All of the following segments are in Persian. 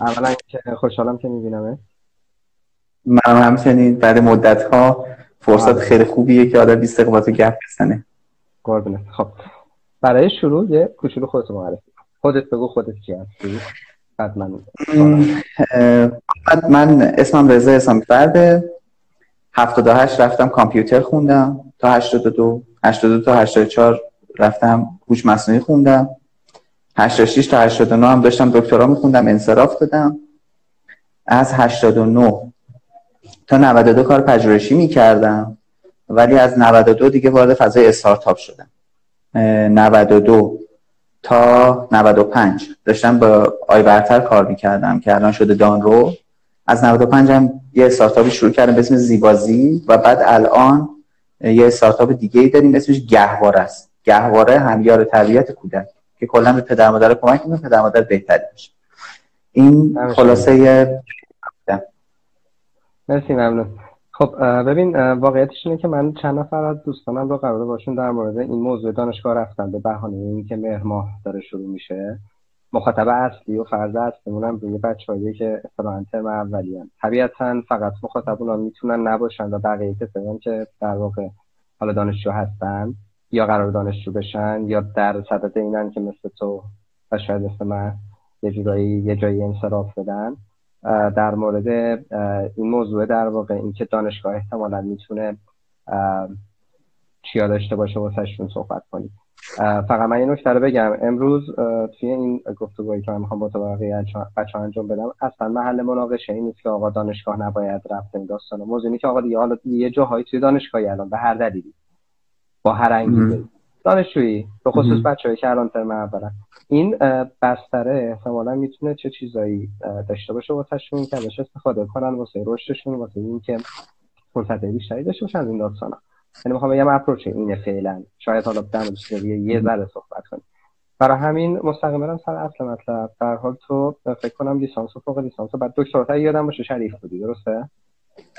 اولا که خوشحالم که میبینمه من همچنین. بعد مدت ها فرصت آره. خیلی خوبیه که آدم 20 دقیقه گپ بزنه. قربونت. خب. برای شروع یه کوچولو خودت معرفی خودت بگو خودت کی هستی. بعد من من اسمم رضا اسم فرده. 78 رفتم کامپیوتر خوندم. تا 82 82 تا 84 رفتم هوش مصنوعی خوندم. 86 تا 89 هم داشتم دکترا میخوندم انصراف دادم. از 89 تا 92 کار پژوهشی می‌کردم ولی از 92 دیگه وارد فضای استارتاپ شدم. 92 تا 95 داشتم با آی برتر کار می‌کردم که الان شده دان رو. از 95 هم یه استارتاپی شروع کردم به اسم زیبازی و بعد الان یه استارتاپ دیگه ای داریم اسمش گهواره است. گهواره همیار تربیت کودک. که کلا به پدر مادر کمک می‌کنه پدر مادر بهتری بشه این خلاصه مرسی ممنون. خب ببین واقعیتش اینه که من چند نفر از دوستانم رو قراره باشون در مورد این موضوع دانشگاه رفتم. به بهانه اینکه مهر ماه داره شروع میشه. مخاطب اصلی و فرض اصلیمون هم روی بچه‌هایی که اصطلاحاً ترم اولی هم. طبیعتا فقط مخاطبون می‌تونن نباشن و بقیه کسایی که در واقع حالا دانشجو هستن. یا قرار دانشجو بشن یا در صدد اینن که مثل تو و شاید مثل من یه جورایی یه جایی انصراف بدن. در مورد این موضوع در واقع اینکه دانشگاه احتمالا می‌تونه چیا داشته باشه واسهشون صحبت کنیم. فقط من یه نکته رو بگم. امروز توی این گفتگویی که من می‌خوام با تو بقیه بچه انجام بدم اصلا محل مناقشه این نیست که آقا دانشگاه نباید رفت این داستان موضوعی که آقا دیگه حالا یه جاهایی توی دانشگاهی الان به هر دلیلی. با هر انگیزه دانشجویی به خصوص بچه‌ای که الان ترم اولن این بستره احتمالا می‌تونه چه چیزایی داشته باشه واسهشون که ازش استفاده کنن واسه رشدشون واسه اینکه فرصت بیشتری داشته باشن از این داستانا. یعنی می‌خوام بگم اپروچ اینه فعلا. شاید حالا در یه ذره صحبت کنیم. برای همین مستقیم برم سر اصل مطلب. در حال تو فکر کنم لیسانس و فوق لیسانس و بعد دکترا یادم باشه شریف بودی درسته؟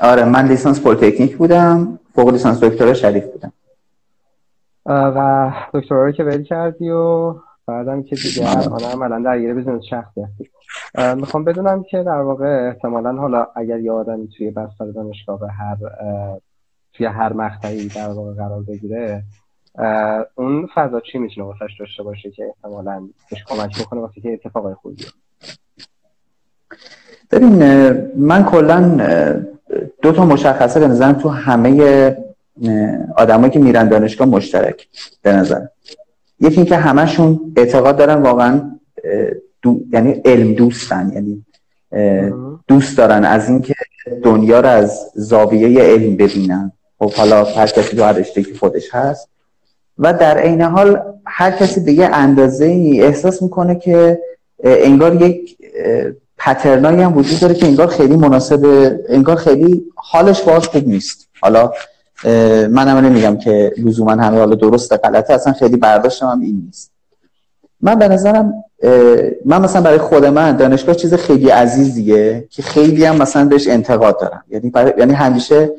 آره من لیسانس پلیتکنیک بودم فوق لیسانس دکترا شریف بودم. و دکترا رو که ول کردی و بعدم که دیگه الان عملا درگیر business شخصی هستی می‌خوام بدونم که در واقع احتمالا حالا اگر یه آدمی توی بستر دانشگاه به هر توی هر مقطعی در واقع قرار بگیره اون فضا چی می‌تونه واسش داشته باشه که احتمالا بهش کمک می‌کنه واسه که اتفاقای خوبی ببین من کلا دو تا مشخصه به نظرم تو همه آدمایی که میرن دانشگاه مشترک به نظر. یکی اینکه همشون اعتقاد دارن واقعا دو... یعنی علم دوستن یعنی دوست دارن از اینکه دنیا رو از زاویه علم ببینن. خب حالا هر کسی دو که خودش هست. و در عین حال هر کسی به یه اندازه ای احساس می‌کنه که انگار یک پترنایی هم وجود داره که انگار خیلی مناسب انگار خیلی حالش باز خوب نیست. حالا منم نمیگم که لزوما همه حالا درست غلطه اصلا خیلی برداشتم هم این نیست. من به نظرم من مثلا برای خود من دانشگاه چیز خیلی عزیزیه که خیلی هم مثلا بهش انتقاد دارم. یعنی یعنی همیشه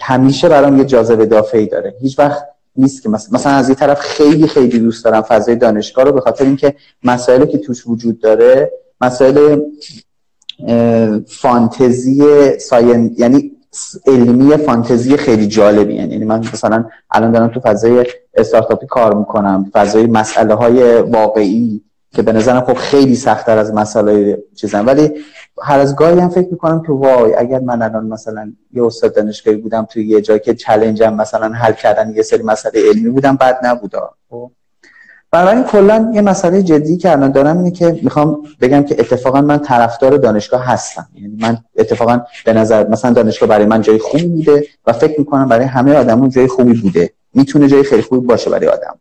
همیشه برام یه جاذبه دافعی داره. هیچ وقت نیست که مثلا, مثلا از یه طرف خیلی خیلی دوست دارم فضای دانشگاه رو به خاطر اینکه مسائلی که توش وجود داره مسائل فانتزی ساین یعنی علمی فانتزی خیلی جالبی یعنی من مثلا الان دارم تو فضای استارتاپی کار می‌کنم فضای مسئله های واقعی که به نظرم خب خیلی سختتر از مسئله چیزن. ولی هر از گاهی هم فکر می‌کنم که وای اگر من الان مثلا یه استاد دانشگاهی بودم توی یه جایی که چلنجم مثلا حل کردن یه سری مسئله علمی بودم بد نبودا. خب. بنابراین کلا یه مسئله جدی که الان دارم اینه که می‌خوام بگم که اتفاقا من طرفدار دانشگاه هستم. یعنی من اتفاقا به نظر مثلا دانشگاه برای من جای خوبی بوده و فکر می‌کنم برای همه آدمون جای خوبی بوده. می‌تونه جای خیلی خوبی باشه برای آدم.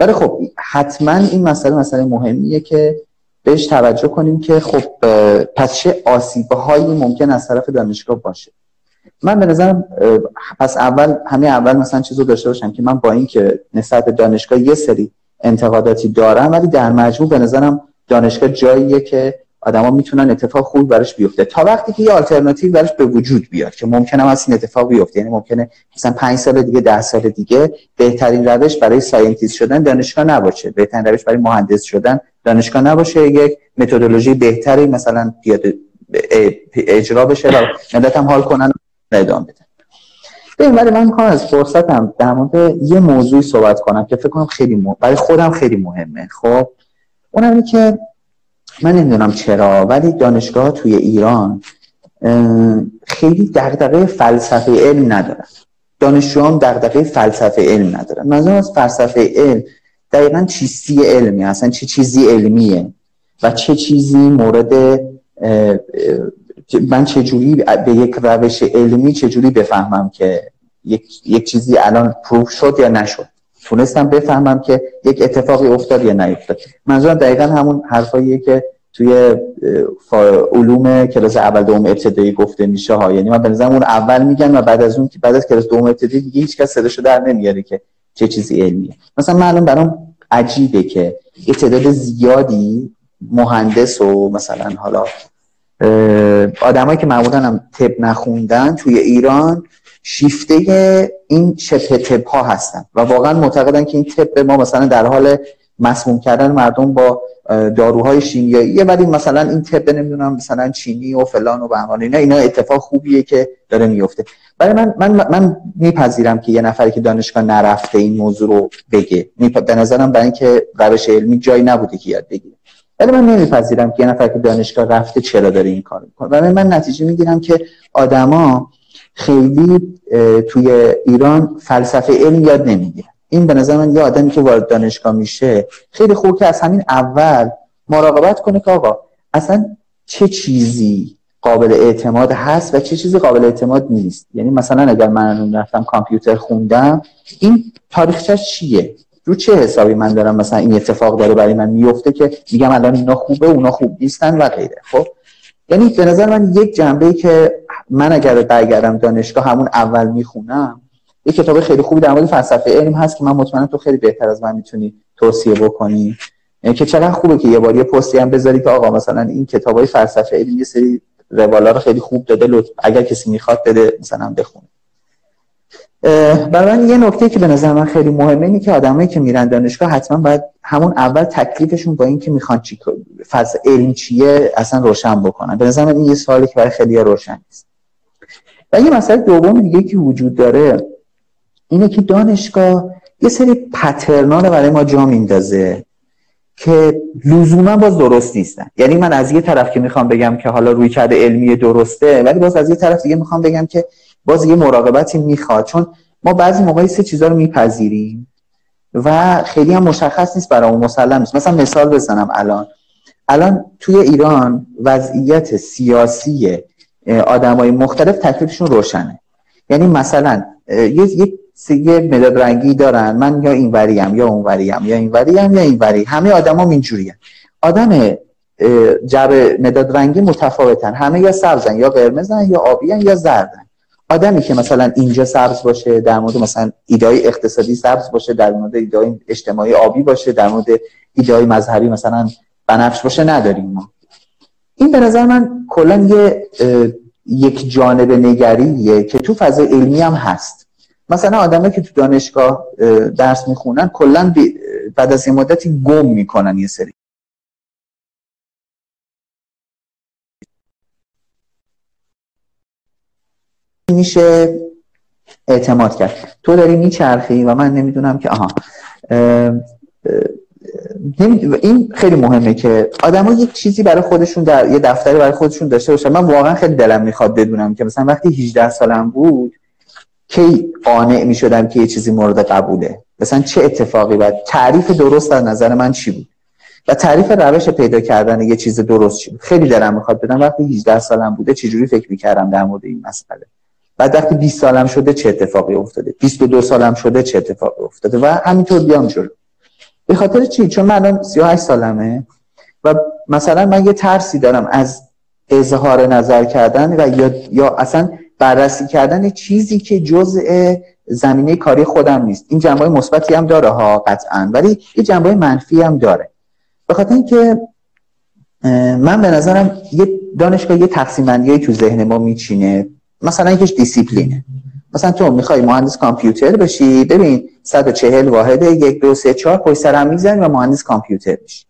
ولی خب حتما این مسئله مسئله مهمیه که بهش توجه کنیم که خب پس چه آسیبه هایی ممکن از طرف دانشگاه باشه؟ من به نظرم پس اول همه اول مثلا چیزو داشته باشم که من با اینکه نسبت دانشگاه یه سری انتقاداتی دارم ولی در مجموع به نظرم دانشگاه جاییه که آدما می‌تونن اتفاق خوبی براش بیفته. تا وقتی که یه آلترناتیو براش به وجود بیاد که ممکنه هم این اتفاق بیفته یعنی ممکنه مثلا 5 سال دیگه 10 سال دیگه بهترین روش برای scientist شدن دانشگاه نباشه. بهترین روش برای مهندس شدن دانشگاه نباشه. یک متدولوژی بهتری مثلا پیاده اجرا بشه و ملت حال کنن ادامه بدن. به ولی من می‌خوام از فرصتم در مورد یه موضوعی صحبت کنم که فکر کنم خیلی مهم برای خودم خیلی مهمه خب؟ اونم که من نمی‌دونم چرا ولی دانشگاه توی ایران خیلی دغدغه فلسفه علم ندارن. دانشجوان دغدغه فلسفه علم ندارن. منظورم از فلسفه علم دقیقا چیستی علمی اصلا چه چیزی علمیه و چه چیزی مورد من چجوری به یک روش علمی چجوری بفهمم که یک, یک چیزی الان پروف شد یا نشد؟ تونستم بفهمم که یک اتفاقی افتاد یا نیفتاد. منظورم دقیقا همون حرفاییه که توی علوم کلاس اول دوم ابتدایی گفته میشه ها. یعنی من به اون اول میگن و بعد از اون که بعد از کلاس دوم ابتدایی دیگه هیچ کس صداشو در نمیاره که چه چیزی علمیه. مثلا من الان برام عجیبه که یه تعداد زیادی مهندس و مثلا حالا آدمایی که معمولا هم تب نخوندن توی ایران شیفته این شبه تب ها هستن و واقعا معتقدن که این تب ما مثلا در حال مسموم کردن مردم با داروهای شیمیایی ولی مثلا این تب نمی‌دونم مثلا چینی و فلان و بهمان اینا اینا اتفاق خوبیه که داره میفته برای من من من میپذیرم که یه نفری که دانشگاه نرفته این موضوع رو بگه. به نظرم برای اینکه روش علمی جایی نبوده که یاد بگیره. ولی من نمیپذیرم که یه نفر که دانشگاه رفته چرا داره این کار می‌کنه. برای من نتیجه می‌گیرم که آدما خیلی توی ایران فلسفه علم یاد نمی‌گیرن. این به نظر من یه آدمی که وارد دانشگاه میشه خیلی خوب که از همین اول مراقبت کنه که آقا اصلا چه چیزی قابل اعتماد هست و چه چیزی قابل اعتماد نیست. یعنی مثلا اگر من رفتم کامپیوتر خوندم این تاریخچش چیه؟ رو چه حسابی من دارم مثلا این اتفاق داره برای من میفته که میگم الان اینا خوبه اونا خوب نیستن و غیره خب؟ یعنی به نظر من یک جنبه ای که من اگر برگردم دانشگاه همون اول می‌خونم یه کتاب خیلی خوبی در مورد فلسفه علم هست که من مطمئنم تو خیلی بهتر از من می‌تونی توصیه بکنی. یعنی که چقدر خوبه که یه بار یه پستی هم بذاری که آقا مثلا این کتابای فلسفه علم یه سری روالا رو خیلی خوب داده لطف اگر کسی می‌خواد بده مثلا بخونه. برای من یه نکته که به نظر من خیلی مهمه اینه که آدمایی که میرن دانشگاه حتما باید همون اول تکلیفشون با اینکه می‌خوان چی فلسفه علم چیه اصلا روشن بکنن. به نظر من این یه سوالی که برای خیلی روشن نیست. و یه مسئله دوم دیگه که وجود داره اینه که دانشگاه یه سری پترنا رو برای ما جا میندازه که لزوما باز درست نیستن. یعنی من از یه طرف که می‌خوام بگم که حالا روی کرده علمی درسته ولی باز از یه طرف دیگه می‌خوام بگم که باز یه مراقبتی می‌خواد. چون ما بعضی موقعی سه چیزا رو میپذیریم و خیلی هم مشخص نیست برای اون مسلم نیست. مثلا مثال بزنم الان. الان توی ایران وضعیت سیاسی آدمای مختلف تکلیفشون روشنه. یعنی مثلا یه یه مداد رنگی دارن. من یا این وریم یا اون وریم یا این وریم یا این وری همه آدما اینجوریه آدم جب مداد رنگی متفاوتن. همه یا سبزن یا قرمزن یا آبیان یا زردن. آدمی که مثلا اینجا سبز باشه در مورد مثلا ایدای اقتصادی سبز باشه در مورد ایدای اجتماعی آبی باشه در مورد ایدای مذهبی مثلا بنفش باشه نداریم ما. این به نظر من کلا یه یک جانب نگریه که تو فضای علمی هم هست. مثلا آدمایی که تو دانشگاه درس می‌خونن کلا بعد از یه مدتی گم می‌کنن یه سری. میشه اعتماد کرد. تو داری میچرخی و من نمی‌دونم که آها. این خیلی مهمه که آدما یک چیزی برای خودشون در یه دفتری برای خودشون داشته باشن. من واقعا خیلی دلم می‌خواد بدونم که مثلا وقتی 18 سالم بود کی قانع می‌شدم که یه چیزی مورد قبوله؟ مثلا چه اتفاقی باید تعریف درست از نظر من چی بود؟ و تعریف روش پیدا کردن یه چیز درست چی بود؟ خیلی دلم می‌خواد بدم وقتی 18 سالم بوده چجوری فکر می‌کردم در مورد این مسئله. بعد وقتی 20 سالم شده چه اتفاقی افتاده؟ 22 سالم شده چه اتفاقی افتاده؟ و همینطور بیام جلو. به خاطر چی؟ چون من الان 38 سالمه و مثلا من یه ترسی دارم از اظهار نظر کردن و یا, یا اصلا بررسی کردن چیزی که جزء زمینه کاری خودم نیست. این جنبه مثبتی هم داره ها قطعا. ولی یه جنبه منفی هم داره. به خاطر اینکه من به نظرم یه دانشگاه یه تقسیم تو ذهن ما میچینه. مثلا یکیش دیسیپلینه. مثلا تو می‌خوای مهندس کامپیوتر بشی ببین 140 واحد یک دو سه چهار پشت سر و مهندس کامپیوتر بشی.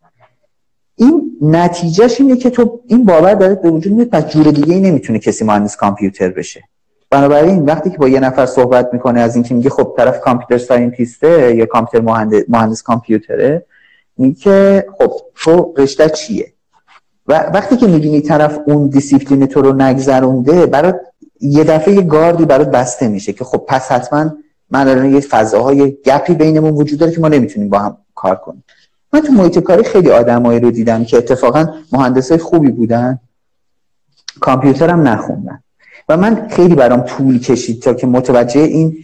این نتیجهش اینه که تو این باور داره به وجود میاد پس جور دیگه ای نمی‌تونه کسی مهندس کامپیوتر بشه. بنابراین وقتی که با یه نفر صحبت می‌کنه از اینکه میگه خب طرف computer scientist ه یا کامپیوتر مهندس, مهندس کامپیوتره میگه خب تو رشته چیه؟ و وقتی که می‌بینی طرف اون دیسیپلین تو رو نگذرونده برات یه دفعه یه گاردی برات بسته میشه که خب پس حتما من الان یه فضاهای gap ی بینمون وجود داره که ما نمی‌تونیم با هم کار کنیم. من تو محیط کاری خیلی آدمایی رو دیدم که اتفاقا مهندسای خوبی بودن. کامپیوترم نخوندن. و من خیلی برام طول کشید تا که متوجه این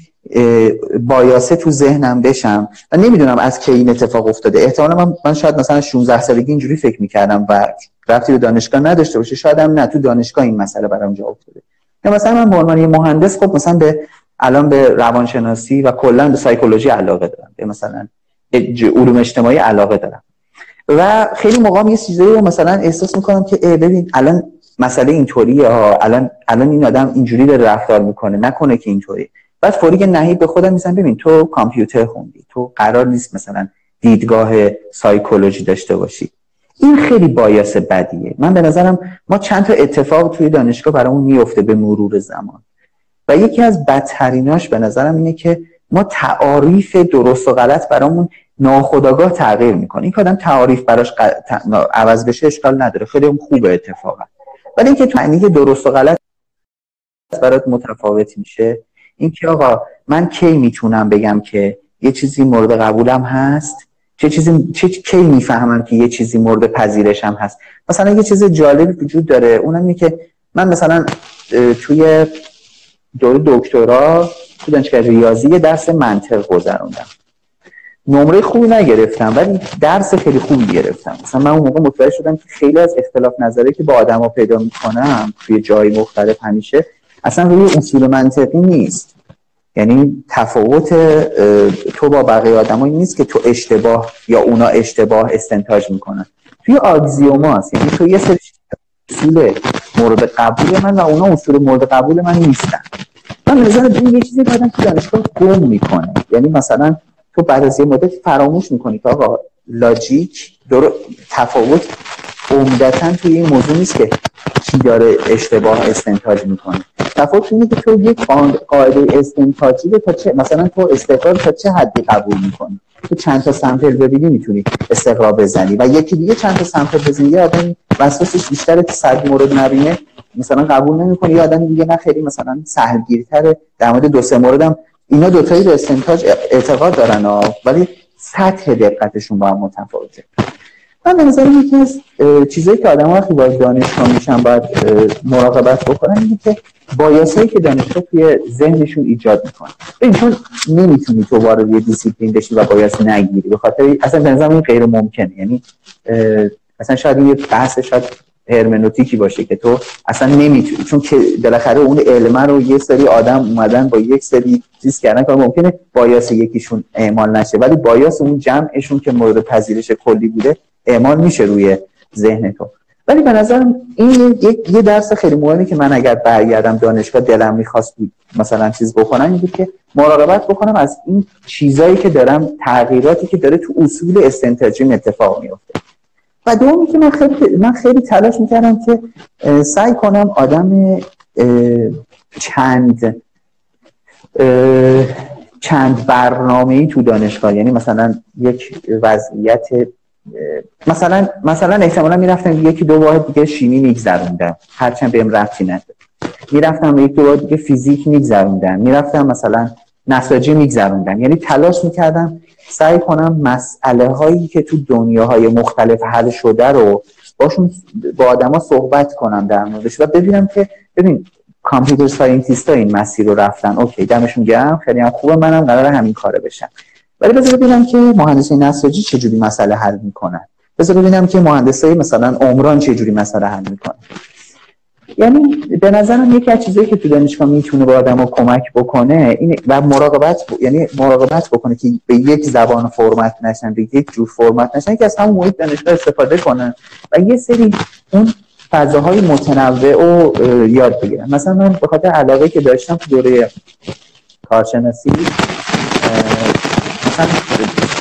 بایاسه تو ذهنم بشم و نمی‌دونم از کی این اتفاق افتاده. احتمالا من, من شاید مثلا 16 سالگی اینجوری فکر می‌کردم و رفتی به دانشگاه نداشته باشه. شاید هم نه تو دانشگاه این مسئله برام جا افتاده. یا مثلا من به عنوان یه مهندس خب مثلا به الان به روانشناسی و کلا به سایکولوژی علاقه دارم. به مثلا علوم اجتماعی علاقه دارم. و خیلی موقع یه چیزایی رو مثلا احساس می‌کنم که ببین الان مسئله اینطوریه ها الان الان این آدم اینجوری داره رفتار می‌کنه نکنه که اینطوری بعد فوری که نهی به خودم می‌زنم ببین تو کامپیوتر خوندی تو قرار نیست مثلا دیدگاه سایکولوژی داشته باشی. این خیلی بایاس بدیه. من به نظرم ما چند تا اتفاق توی دانشگاه برامون میفته به مرور زمان. و یکی از بدتریناش به نظرم اینه که ما تعاریف درست و غلط برامون ناخداگاه تغییر می‌کنه. این که آدم تعاریف براش عوض بشه اشکال نداره. خیلی خوبه اتفاقا. ولی اینکه معنی درست و غلط برات متفاوت میشه این که آقا من کی می‌تونم بگم که یه چیزی مورد قبولم هست؟ چه چیزی چه کی می‌فهمم که یه چیزی مورد پذیرشم هست؟ مثلا یه چیز جالبی وجود داره اونم اینه که من مثلا توی دوره دکترا تو دانشگاه ریاضی یه درس منطق گذروندم. نمره خوبی نگرفتم ولی درس خیلی خوبی گرفتم مثلا من اون موقع متوجه شدم که خیلی از اختلاف نظری که با آدما پیدا می‌کنم توی جای مختلف همیشه اصلا روی اصول منطقی نیست. یعنی تفاوت تو با بقیه آدمایی نیست که تو اشتباه یا اونا اشتباه استنتاج می‌کنن. توی آگزیوماست یعنی تو یه سری اصول مورد قبول من و اونا اصول مورد قبول من نیستن. من نظر این یه چیزی بعدم تو دانشگاه گم می‌کنه. یعنی مثلا تو بعد از یه مدت فراموش می‌کنی که آقا لاجیک در تفاوت عمدتا توی این موضوع نیست که کی داره اشتباه استنتاج می‌کنه. تفاوت اینه که تو یک قاعده استنتاجی رو تا چه مثلا تو استقرار تا چه حدی قبول می‌کنی؟ تو چند تا سمپل ببینی می‌تونی استقرار بزنی و یکی دیگه چند تا سمپل بزنی یه آدم وسوسش بیشتر صد مورد نبینه مثلا قبول نمی‌کنه یه آدم دیگه نه خیلی مثلا سهلگیرتره در مورد دو سه موردم اینا دوتایی به استنتاج اعتقاد دارن ولی سطح دقتشون با هم متفاوته. من به نظر یکی از چیزایی که آدم وقتی باید دانشگاه میشن باید مراقبت بکنن اینه که بایاسایی که دانشگاه توی ذهنشون ایجاد می‌کنه. ببین چون نمی‌تونی تو وارد یه دیسیپلین بشی و bias نگیری به خاطر اصلا به این غیر ممکنه. یعنی اصلا شاید یه بحث شاید هرمنوتیکی باشه که تو اصلا نمی‌تونی. چون که بالاخره اون علم رو یه سری آدم اومدن با یک سری چیز کردن که ممکنه bias یکیشون اعمال نشه. ولی bias اون جمعشون که مورد پذیرش کلی بوده اعمال میشه روی ذهن تو. ولی به نظرم این یه درس خیلی مهمی که من اگر برگردم دانشگاه دلم می‌خواست بود مثلا چیز بکنم این بود که مراقبت بکنم از این چیزایی که دارم تغییراتی که داره تو اصول استنتاجی اتفاق میفته و دومی که من خیلی من خیلی تلاش می‌کردم که سعی کنم آدم چند چند برنامه ای تو دانشگاه یعنی مثلا یک وضعیت مثلا مثلا احتمالا می‌رفتم یکی دو بار دیگه شیمی میگذروندم. هرچند بهم رفتی نداره می‌رفتم یک دو بار دیگه فیزیک میگذروندم. می‌رفتم مثلا نساجی میگذروندم. یعنی تلاش می‌کردم سعی کنم مسئله هایی که تو دنیاهای مختلف حل شده رو باشون با آدما صحبت کنم در موردش و ببینم که ببین computer scientist ها این مسیر رو رفتن. اوکی دمشون گرم خیلی هم خوبه منم قرار همین کاره بشم. ولی بذار ببینم که مهندسی نساجی چجوری مسئله حل می‌کنن. بذار ببینم که مهندسای مثلا عمران چجوری مسئله حل می‌کنن. یعنی به نظرم یکی از چیزایی که تو دانشگاه می‌تونه به آدم کمک بکنه این و مراقبت یعنی مراقبت بکنه که به یک زبان فرمت نشن به یک جور فرمت نشن که از همون محیط دانشگاه استفاده کنن و یه سری اون فضاهای متنوع رو یاد بگیرن. مثلا من به خاطر علاقه که داشتم دوره کارشناسی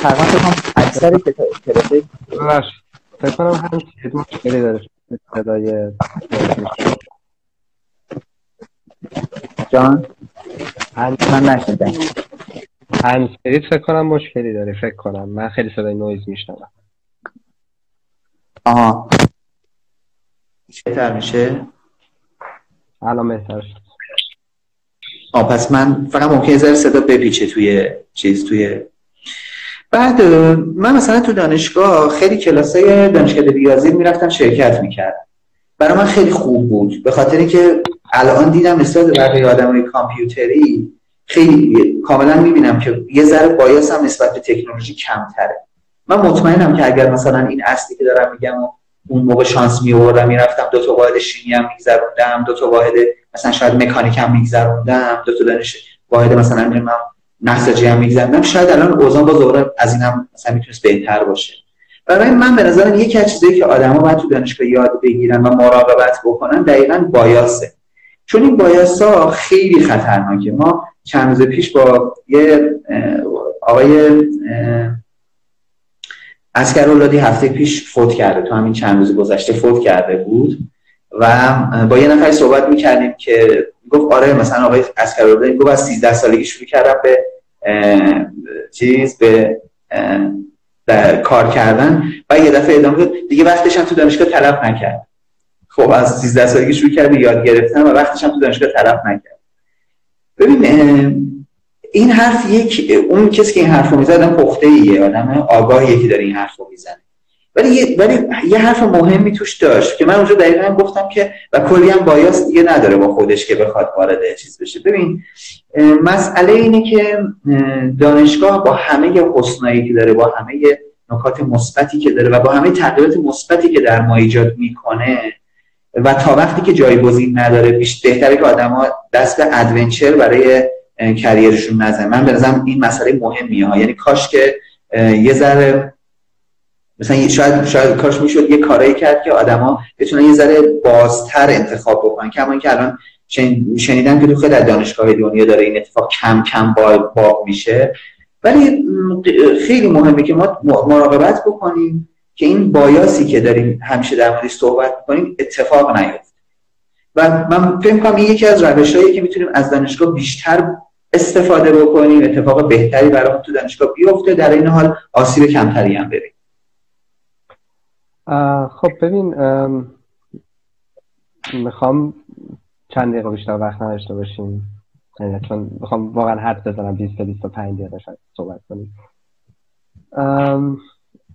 تقریبا اکثر کتاب فکر کنم هم مشکلی داره. صدای جان؟ من نشدم هنسفرید فکر کنم مشکلی داره. فکر کنم. من خیلی صدای نویز میشنم آها. بهتر میشه؟ الان بهتر شد. آه پس من فقط ممکنه ذره صدا بپیچه توی چیز توی بعد من مثلا تو دانشگاه خیلی کلاسای دانشکده ریاضی می‌رفتم شرکت می‌کردم. برای من خیلی خوب بود. به خاطر اینکه الان دیدم نسبت به بقیه آدمای کامپیوتری خیلی کاملا می‌بینم که یه ذره بایاس هم نسبت به تکنولوژی کمتره. من مطمئنم که اگر مثلا این اصلی که دارم میگم و اون موقع شانس می آوردم می‌رفتم دو تا واحد شیمی هم میگذروندم دو تا واحد مثلا شاید مکانیک هم میگذروندم دو تا دانش واحد مثلا من نساجی هم میگذروندم شاید الان اوزان با دوره از اینم مثلا می‌تونست بهتر باشه. برای من به نظرم یکی از چیزایی که آدما باید تو دانشگاه یاد بگیرن و مراقبت بکنن دقیقا بایاسه. چون این بایاسا خیلی خطرناکه. ما چند روز پیش با یه آقای اسکر اولادی هفته پیش فوت کرده. تو همین چند روز گذشته فوت کرده بود و با یه نفر صحبت می‌کردیم که گفت آره مثلا آقای اسکر اولادی گفت از 13 سالگی شروع کردم به چیز به کار کردن و یه دفعه ادامه داد. دیگه وقتش هم تو دانشگاه طلب نکرد. خب از 13 سالگی شروع کرد یاد گرفتن و وقتش هم تو دانشگاه طلب نکرد. ببین این حرف یک اون کسی که این حرفو می‌زنه آدم پخته ایه آدم آگاهیه که داره این حرفو می‌زنه. ولی یه ولی یه حرف مهمی توش داشت که من اونجا دقیقا گفتم که و کلی هم بایاس دیگه نداره با خودش که بخواد وارد چیز بشه. ببین مسئله اینه که دانشگاه با همه حسنایی که داره با همه نکات مثبتی که داره و با همه تغییرات مثبتی که در ما ایجاد می‌کنه و تا وقتی که جایگزین نداره بیش بهتره که آدما دست به ادونچر برای کریرشون نزن من به این مسئله مهمیه یعنی کاش که یه ذره مثلا شاید شاید کاش می‌شد یه کارایی کرد که آدما بتونن یه ذره بازتر انتخاب بکنن. کما که الان شنیدم که تو خیلی از دانشگاه دنیا داره این اتفاق کم کم با میشه. ولی خیلی مهمه که ما مراقبت بکنیم که این بایاسی که داریم همیشه در موردش صحبت کنیم اتفاق نیفته. و من فکر کنم این یکی از روشهایی که می‌تونیم از دانشگاه بیشتر استفاده بکنیم اتفاق بهتری برای تو دانشگاه بیفته در این حال آسیب کمتری هم ببین خب ببین می‌خوام چند دقیقه بیشتر وقت نداشته باشیم. یعنی چون می‌خوام واقعا حد بزنم 20 تا 25 دقیقه شاید صحبت کنیم.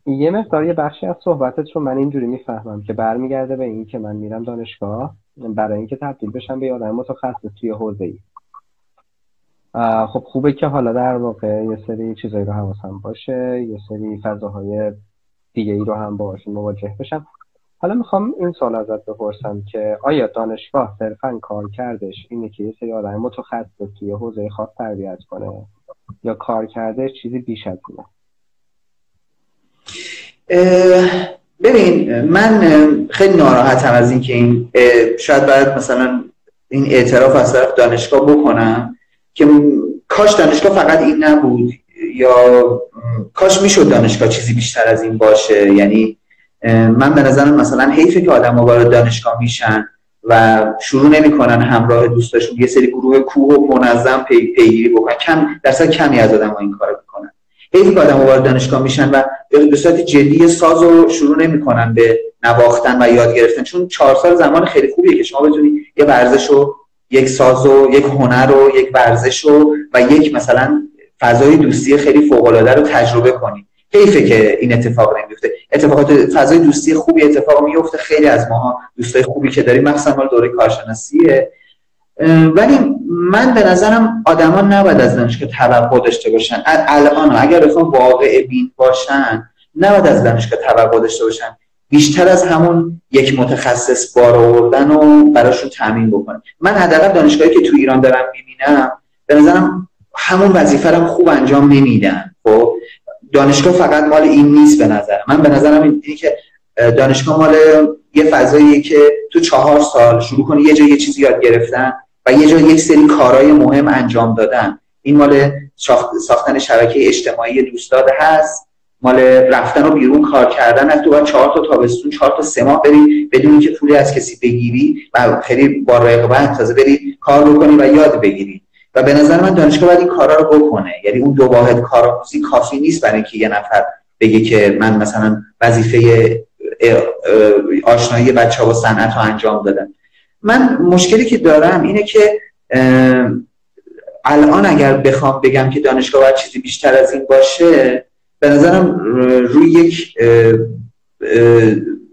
یه مقدار یه بخشی از صحبتت رو من اینجوری می‌فهمم که برمیگرده به این که من میرم دانشگاه برای اینکه تبدیل بشم به آدم متخصص توی حوزه ای خب خوبه که حالا در واقع یه سری چیزایی رو حواسم باشه یه سری فضاهای دیگه ای رو هم باشون مواجه بشم. حالا می‌خوام این سال ازت بپرسم که آیا دانشگاه صرفا کار کردش اینه که یه سری آدم متخصص توی حوزه خاص تربیت کنه یا کار کرده چیزی بیش از اینه؟ ببین من خیلی ناراحتم از اینکه این شاید باید مثلا این اعتراف از طرف دانشگاه بکنم که کاش دانشگاه فقط این نبود. یا کاش می‌شد دانشگاه چیزی بیشتر از این باشه. یعنی من به نظرم مثلا حیفه که آدم وارد دانشگاه میشن و شروع نمی‌کنن همراه دوستاشون یه سری گروه کوه و منظم پی پیگیری بکنن. کم درصد کمی از آدم ها این کار می‌کنن. حیفه که آدم وارد دانشگاه میشن و به صورت جدی ساز رو شروع نمی‌کنن به نواختن و یاد گرفتن. چون چهار سال زمان خیلی خوبیه که شما بتونی یه ورزش یک ساز و یک هنر و یک ورزش و و یک مثلا فضای دوستی خیلی فوق العاده رو تجربه کنید حیفه که این اتفاق نمیفته اتفاقات فضای دوستی خوبی اتفاق میفته خیلی از ماها دوستای خوبی که داریم مثلا مال دوره کارشناسیه. ولی من به نظرم آدما نباید از دانشگاه توقع داشته باشن. الان اگر بخوام واقع بین باشن نباید از دانشگاه توقع داشته باشن. بیشتر از همون یک متخصص بار آوردن و براشون تامین بکنن. من حداقل دانشگاهی که تو ایران دارم می‌بینم به نظرم همون وظیفه رو خوب انجام نمیدن. خب دانشگاه فقط مال این نیست به نظر من. به نظرم اینه که دانشگاه مال یه فضاییه که تو چهار سال شروع کنی یه جا یه چیزی یاد گرفتن و یه جا یک سری کارهای مهم انجام دادن. این مال ساختن شبکه اجتماعی دوستاد هست. مال رفتن و بیرون کار کردن. از تو باید چهار تا تابستون چهار تا سه ماه بری بدون که پولی از کسی بگیری و خیلی با رقابت تازه بری کار بکنی و یاد بگیری. و به نظر من دانشگاه باید این کارا رو بکنه. یعنی اون دو واحد کارآموزی کافی نیست برای اینکه یه نفر بگه که من مثلا وظیفه آشنایی بچه ها با صنعت رو انجام دادم. من مشکلی که دارم اینه که الان اگر بخوام بگم که دانشگاه باید چیزی بیشتر از این باشه به نظرم روی یک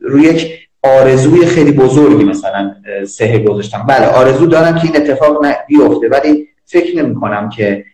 روی یک آرزوی خیلی بزرگی مثلا سه گذاشتم. بله آرزو دارم که این اتفاق بیفته ولی فکر نمی کنم که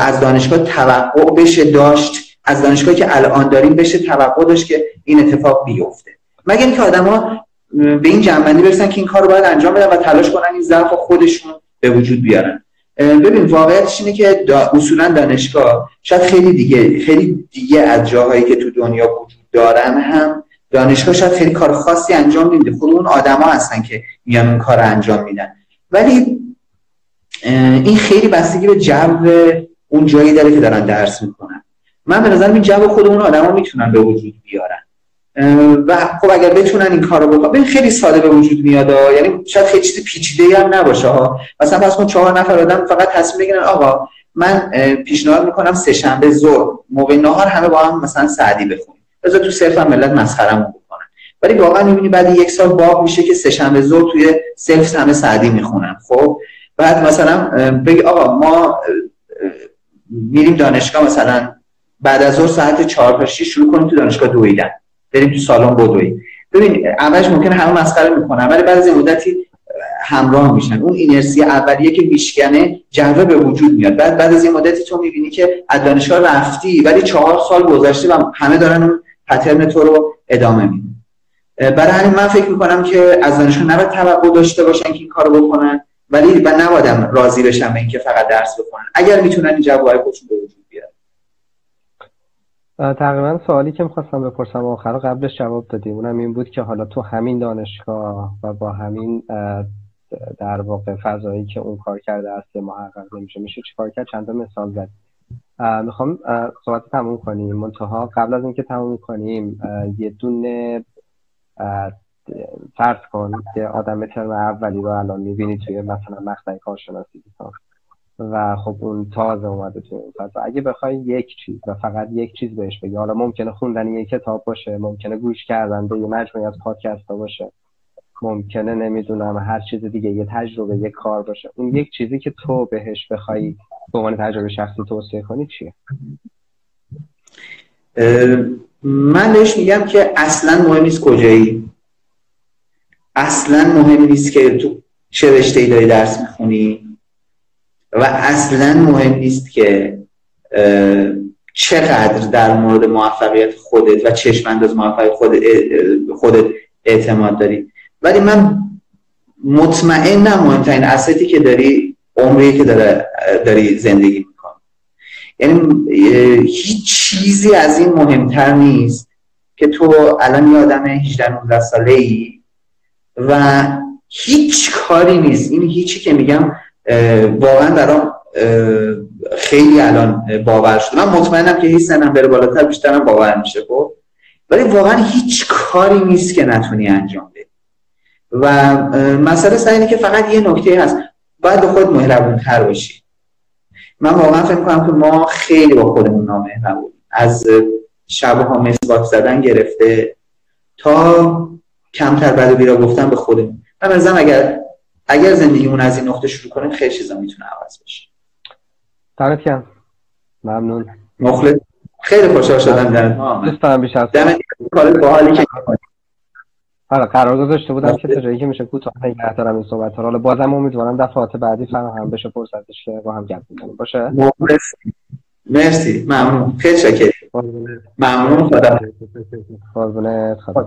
از دانشگاه توقع بشه داشت از دانشگاهی که الان داریم بشه توقع داشت که این اتفاق بیفته. مگر اینکه آدما به این جنبندی برسن که این کار رو باید انجام بدن و تلاش کنن این ضعف خودشون به وجود بیارن؟ ببین واقعیتش اینه که دا اصولا دانشگاه شاید خیلی دیگه خیلی دیگه از جاهایی که تو دنیا وجود دارن هم دانشگاه شاید خیلی کار خاصی انجام نمیده. خود اون آدما هستن که میان اون کار انجام میدن. ولی این خیلی بستگی به جو اون جایی داره که دارن درس می‌کنن من به نظر این جو خود اون آدما می‌تونن به وجود بیارن. و خب اگر بتونن این کارو بکنن خیلی ساده به وجود میاد یعنی شاید خیلی چیز پیچیده هم نباشه ها. مثلا پس کن چهار نفر آدم فقط تصمیم بگیرن آقا من پیشنهاد می‌کنم سه شنبه ظهر موقع نهار همه با هم مثلا سعدی بخونیم. بذار تو صرف هم ملت مسخرمون بکنن. ولی واقعا می‌بینی بعد یک سال باق میشه که سه شنبه ظهر توی سلف همه سعدی می‌خونن. خب؟ بعد مثلا بگی آقا ما میریم دانشگاه مثلا بعد از ظهر ساعت 4 تا 6 شروع کنیم تو دانشگاه دویدن. بریم تو سالن بدویم ببین اولش ممکنه همه مسخره می‌کنن ولی بعد از مدتی همراه میشن. اون اینرسی اولیه که میشکنه جلوه به وجود میاد. بعد بعد از این مدتی تو می‌بینی که از دانشگاه رفتی ولی چهار سال گذشته و همه دارن اون پترن تو رو ادامه میدن. برای همین من فکر می‌کنم که از دانشگاه نباید توقع داشته باشن که این کارو بکنن. ولی و نبادم راضی بشم به اینکه فقط درس بخونن. اگر می‌تونن این جوابای خودشون به وجود بیارن. تقریبا سوالی که می‌خواستم بپرسم آخر قبلش جواب دادی اونم این بود که حالا تو همین دانشگاه و با همین در واقع فضایی که اون کار کرده است محقق نمیشه میشه چیکار کرد؟ چند تا مثال زد. می‌خوام صحبت تموم کنیم. منتها قبل از اینکه تموم کنیم یه دونه فرض کن که آدم ترم اولی رو الان می‌بینی توی مثلا مقطع کارشناسی و خب اون تازه اومده توی اون اگه بخوای یک چیز و فقط یک چیز بهش بگی حالا ممکنه خوندن یک کتاب باشه ممکنه گوش کردن به یه مجموعی از پادکست باشه. ممکنه نمی‌دونم هر چیز دیگه یه تجربه یه کار باشه. اون یک چیزی که تو بهش بخوای به عنوان تجربه شخصی توصیه کنی چیه؟ من بهش میگم که اصلا مهم نیست کجایی. اصلا مهم نیست که تو چه رشته ای داری درس می‌خونی و اصلا مهم نیست که چقدر در مورد موفقیت خودت و چشم انداز موفقیت خودت, خودت اعتماد داری. ولی من مطمئنم مهمترین استی که داری عمری که داره داری زندگی می‌کنی. یعنی هیچ چیزی از این مهمتر نیست که تو الان یه آدم 18 19 ساله ای و هیچ کاری نیست. این هیچی که میگم واقعا برام خیلی الان باور شد. من مطمئنم که هیچ سنم بره بالاتر بیشترم باور میشه خب؟ ولی واقعا هیچ کاری نیست که نتونی انجام بدی. و مسئله سر اینه که فقط یه نکته هست. باید به خود مهربون تر باشی. من واقعا فکر کنم که ما خیلی با خودمون نامهربونیم. از شبها مسواک زدن گرفته تا کمتر بعد و بیرا گفتن به خودمون. من مثلا اگر اگر زندگیمون از این نقطه شروع کنیم خیلی چیزا می‌تونه عوض بشه. دمت گرم ممنون. مخلص خیلی خوشحال شدم در دوست دارم بیش از کار باحالی که حالا قرار گذاشته بودم که تا که میشه کوتاه نگه دارم این صحبت ها حالا بازم امیدوارم دفعات بعدی فراهم بشه فرصتش که با هم گپ بزنیم باشه؟ مرسی. ممنون. خیلی شکر ممنون. خدا قربونت. خدا